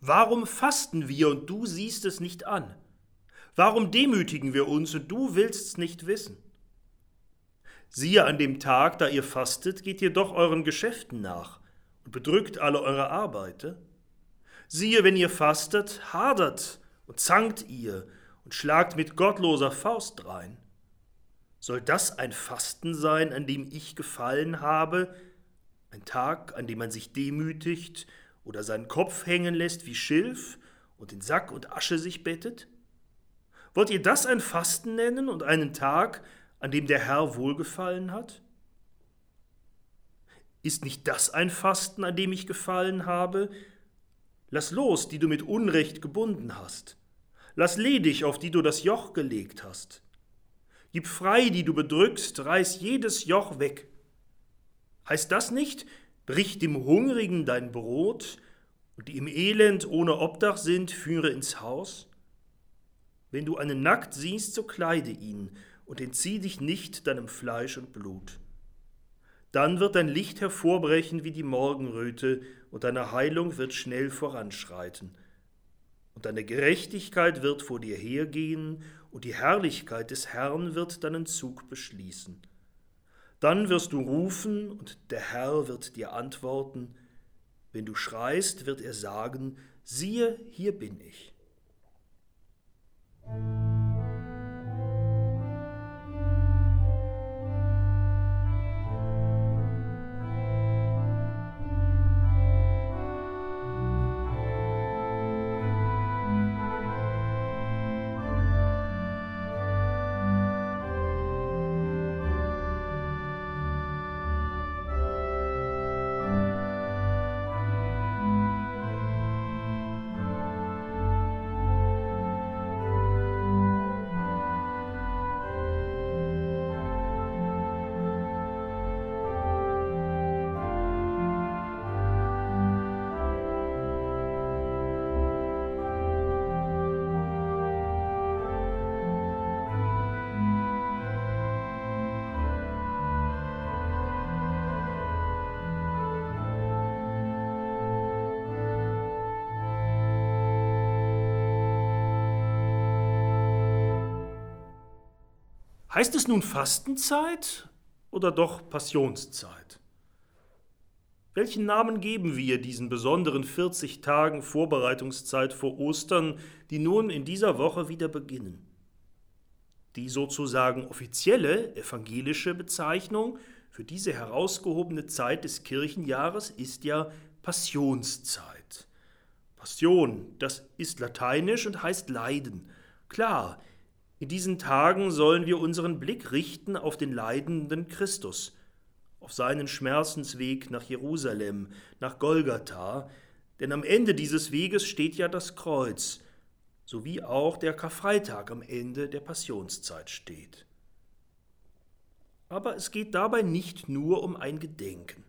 Warum fasten wir und du siehst es nicht an? Warum demütigen wir uns und du willst's nicht wissen? Siehe, an dem Tag, da ihr fastet, geht ihr doch euren Geschäften nach und bedrückt alle eure Arbeiter. Siehe, wenn ihr fastet, hadert und zankt ihr und schlagt mit gottloser Faust drein. Soll das ein Fasten sein, an dem ich gefallen habe, ein Tag, an dem man sich demütigt oder seinen Kopf hängen lässt wie Schilf und in Sack und Asche sich bettet? Wollt ihr das ein Fasten nennen und einen Tag, an dem der Herr wohlgefallen hat? Ist nicht das ein Fasten, an dem ich gefallen habe? Lass los, die du mit Unrecht gebunden hast. Lass ledig, auf die du das Joch gelegt hast. Gib frei, die du bedrückst, reiß jedes Joch weg. Heißt das nicht, brich dem Hungrigen dein Brot und die im Elend ohne Obdach sind, führe ins Haus? Wenn du einen nackt siehst, so kleide ihn und entzieh dich nicht deinem Fleisch und Blut. Dann wird dein Licht hervorbrechen wie die Morgenröte, und deine Heilung wird schnell voranschreiten. Und deine Gerechtigkeit wird vor dir hergehen, und die Herrlichkeit des Herrn wird deinen Zug beschließen. Dann wirst du rufen, und der Herr wird dir antworten. Wenn du schreist, wird er sagen, siehe, hier bin ich. Heißt es nun Fastenzeit oder doch Passionszeit? Welchen Namen geben wir diesen besonderen 40 Tagen Vorbereitungszeit vor Ostern, die nun in dieser Woche wieder beginnen? Die sozusagen offizielle evangelische Bezeichnung für diese herausgehobene Zeit des Kirchenjahres ist ja Passionszeit. Passion, das ist lateinisch und heißt Leiden. Klar, in diesen Tagen sollen wir unseren Blick richten auf den leidenden Christus, auf seinen Schmerzensweg nach Jerusalem, nach Golgatha, denn am Ende dieses Weges steht ja das Kreuz, sowie auch der Karfreitag am Ende der Passionszeit steht. Aber es geht dabei nicht nur um ein Gedenken.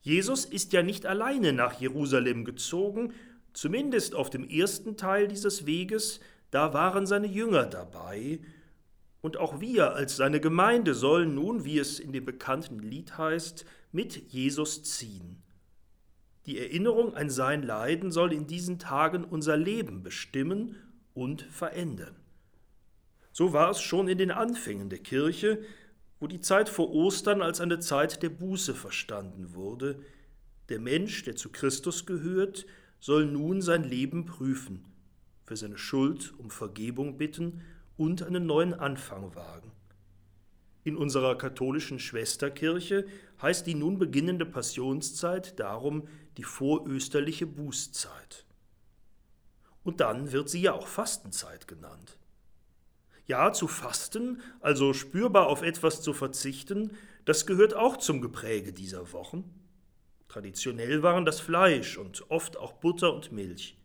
Jesus ist ja nicht alleine nach Jerusalem gezogen, zumindest auf dem ersten Teil dieses Weges, da waren seine Jünger dabei, und auch wir als seine Gemeinde sollen nun, wie es in dem bekannten Lied heißt, mit Jesus ziehen. Die Erinnerung an sein Leiden soll in diesen Tagen unser Leben bestimmen und verändern. So war es schon in den Anfängen der Kirche, wo die Zeit vor Ostern als eine Zeit der Buße verstanden wurde. Der Mensch, der zu Christus gehört, soll nun sein Leben prüfen für seine Schuld um Vergebung bitten und einen neuen Anfang wagen. In unserer katholischen Schwesterkirche heißt die nun beginnende Passionszeit darum die vorösterliche Bußzeit. Und dann wird sie ja auch Fastenzeit genannt. Ja, zu fasten, also spürbar auf etwas zu verzichten, das gehört auch zum Gepräge dieser Wochen. Traditionell waren das Fleisch und oft auch Butter und Milch.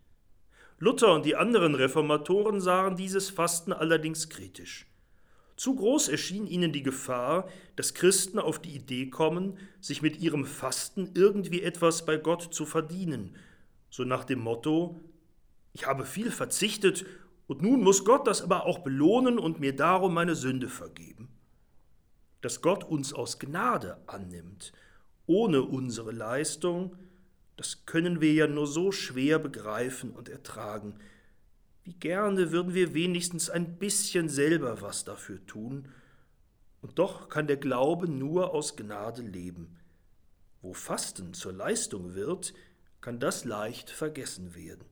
Luther und die anderen Reformatoren sahen dieses Fasten allerdings kritisch. Zu groß erschien ihnen die Gefahr, dass Christen auf die Idee kommen, sich mit ihrem Fasten irgendwie etwas bei Gott zu verdienen, so nach dem Motto Ich habe viel verzichtet, und nun muss Gott das aber auch belohnen und mir darum meine Sünde vergeben. Dass Gott uns aus Gnade annimmt, ohne unsere Leistung, das können wir ja nur so schwer begreifen und ertragen. Wie gerne würden wir wenigstens ein bisschen selber was dafür tun, und doch kann der Glaube nur aus Gnade leben. Wo Fasten zur Leistung wird, kann das leicht vergessen werden.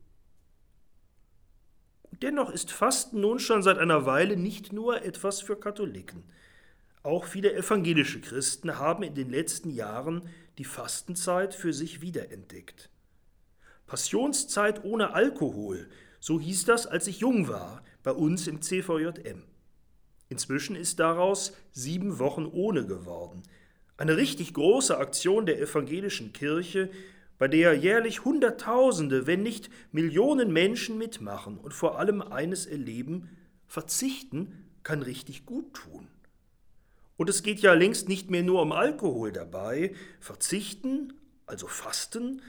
Dennoch ist Fasten nun schon seit einer Weile nicht nur etwas für Katholiken. Auch viele evangelische Christen haben in den letzten Jahren die Fastenzeit für sich wiederentdeckt. Passionszeit ohne Alkohol, so hieß das, als ich jung war, bei uns im CVJM. Inzwischen ist daraus sieben Wochen ohne geworden. Eine richtig große Aktion der evangelischen Kirche, bei der jährlich Hunderttausende, wenn nicht Millionen Menschen mitmachen und vor allem eines erleben, verzichten kann richtig gut tun. Und es geht ja längst nicht mehr nur um Alkohol dabei. Verzichten, also Fasten,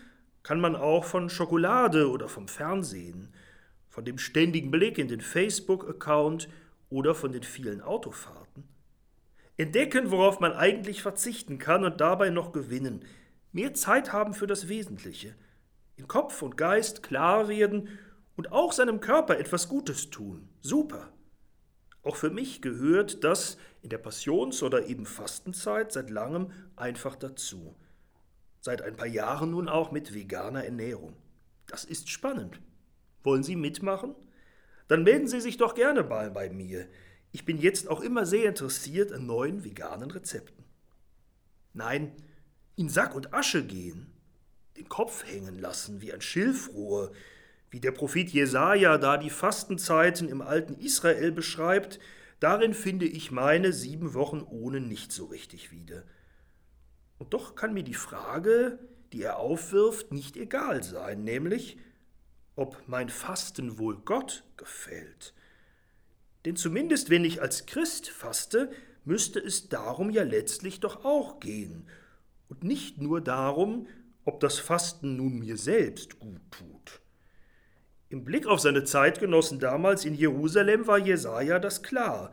kann man auch von Schokolade oder vom Fernsehen, von dem ständigen Blick in den Facebook-Account oder von den vielen Autofahrten. Entdecken, worauf man eigentlich verzichten kann und dabei noch gewinnen. Mehr Zeit haben für das Wesentliche. In Kopf und Geist klar werden und auch seinem Körper etwas Gutes tun. Super. Auch für mich gehört das in der Passions- oder eben Fastenzeit seit langem einfach dazu. Seit ein paar Jahren nun auch mit veganer Ernährung. Das ist spannend. Wollen Sie mitmachen? Dann melden Sie sich doch gerne mal bei mir. Ich bin jetzt auch immer sehr interessiert an neuen veganen Rezepten. Nein, in Sack und Asche gehen, den Kopf hängen lassen wie ein Schilfrohr, wie der Prophet Jesaja da die Fastenzeiten im alten Israel beschreibt, darin finde ich meine sieben Wochen ohne nicht so richtig wieder. Und doch kann mir die Frage, die er aufwirft, nicht egal sein, nämlich, ob mein Fasten wohl Gott gefällt. Denn zumindest wenn ich als Christ faste, müsste es darum ja letztlich doch auch gehen, und nicht nur darum, ob das Fasten nun mir selbst gut tut. Im Blick auf seine Zeitgenossen damals in Jerusalem war Jesaja das klar.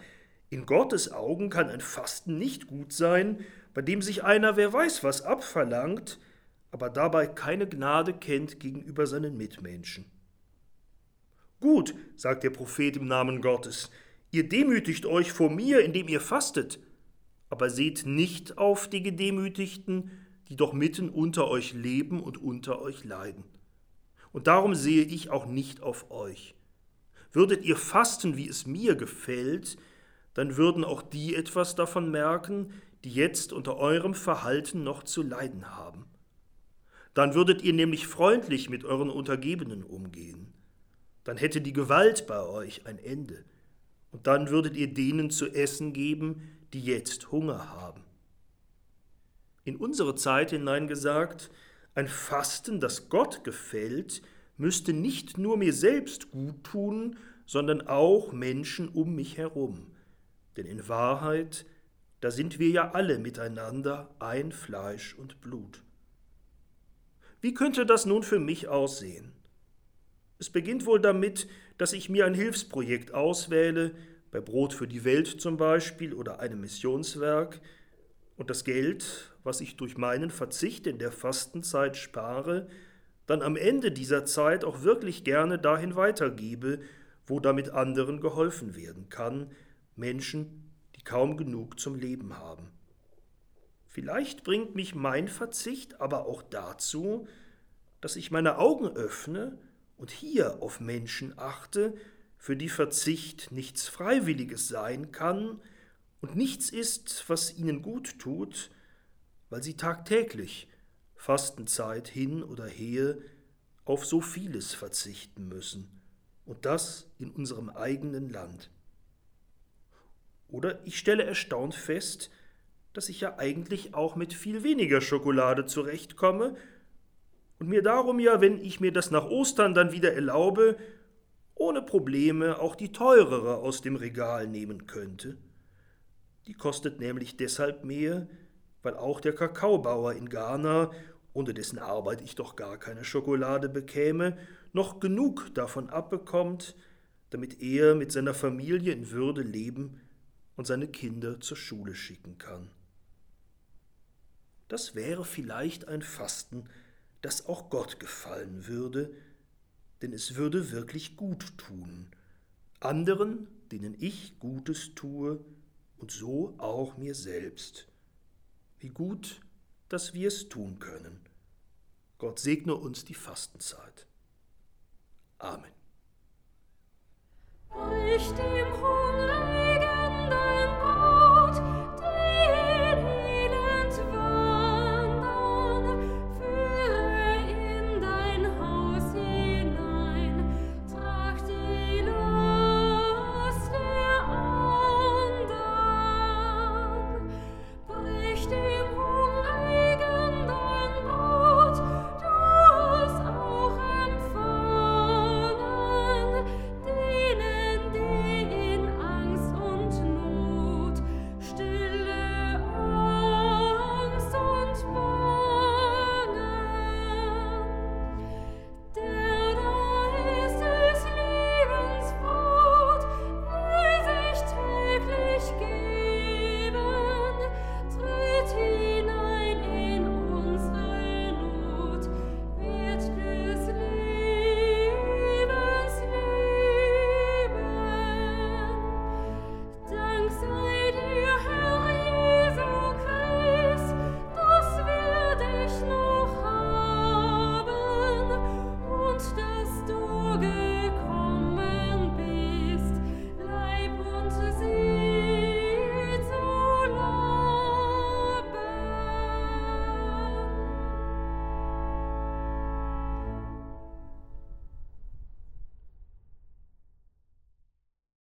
In Gottes Augen kann ein Fasten nicht gut sein, bei dem sich einer wer weiß was abverlangt, aber dabei keine Gnade kennt gegenüber seinen Mitmenschen. Gut, sagt der Prophet im Namen Gottes, ihr demütigt euch vor mir, indem ihr fastet, aber seht nicht auf die Gedemütigten, die doch mitten unter euch leben und unter euch leiden. Und darum sehe ich auch nicht auf euch. Würdet ihr fasten, wie es mir gefällt, dann würden auch die etwas davon merken, die jetzt unter eurem Verhalten noch zu leiden haben. Dann würdet ihr nämlich freundlich mit euren Untergebenen umgehen. Dann hätte die Gewalt bei euch ein Ende. Und dann würdet ihr denen zu essen geben, die jetzt Hunger haben. In unsere Zeit hineingesagt, ein Fasten, das Gott gefällt, müsste nicht nur mir selbst gut tun, sondern auch Menschen um mich herum. Denn in Wahrheit, da sind wir ja alle miteinander ein Fleisch und Blut. Wie könnte das nun für mich aussehen? Es beginnt wohl damit, dass ich mir ein Hilfsprojekt auswähle, bei Brot für die Welt zum Beispiel oder einem Missionswerk, und das Geld, was ich durch meinen Verzicht in der Fastenzeit spare, dann am Ende dieser Zeit auch wirklich gerne dahin weitergebe, wo damit anderen geholfen werden kann, Menschen, die kaum genug zum Leben haben. Vielleicht bringt mich mein Verzicht aber auch dazu, dass ich meine Augen öffne und hier auf Menschen achte, für die Verzicht nichts Freiwilliges sein kann und nichts ist, was ihnen gut tut, weil sie tagtäglich Fastenzeit hin oder her auf so vieles verzichten müssen, und das in unserem eigenen Land. Oder ich stelle erstaunt fest, dass ich ja eigentlich auch mit viel weniger Schokolade zurechtkomme und mir darum ja, wenn ich mir das nach Ostern dann wieder erlaube, ohne Probleme auch die teurere aus dem Regal nehmen könnte. Die kostet nämlich deshalb mehr, weil auch der Kakaobauer in Ghana, ohne dessen Arbeit ich doch gar keine Schokolade bekäme, noch genug davon abbekommt, damit er mit seiner Familie in Würde leben und seine Kinder zur Schule schicken kann. Das wäre vielleicht ein Fasten, das auch Gott gefallen würde, denn es würde wirklich gut tun, anderen, denen ich Gutes tue, und so auch mir selbst. Wie gut, dass wir es tun können. Gott segne uns die Fastenzeit. Amen. Durch dem Hunger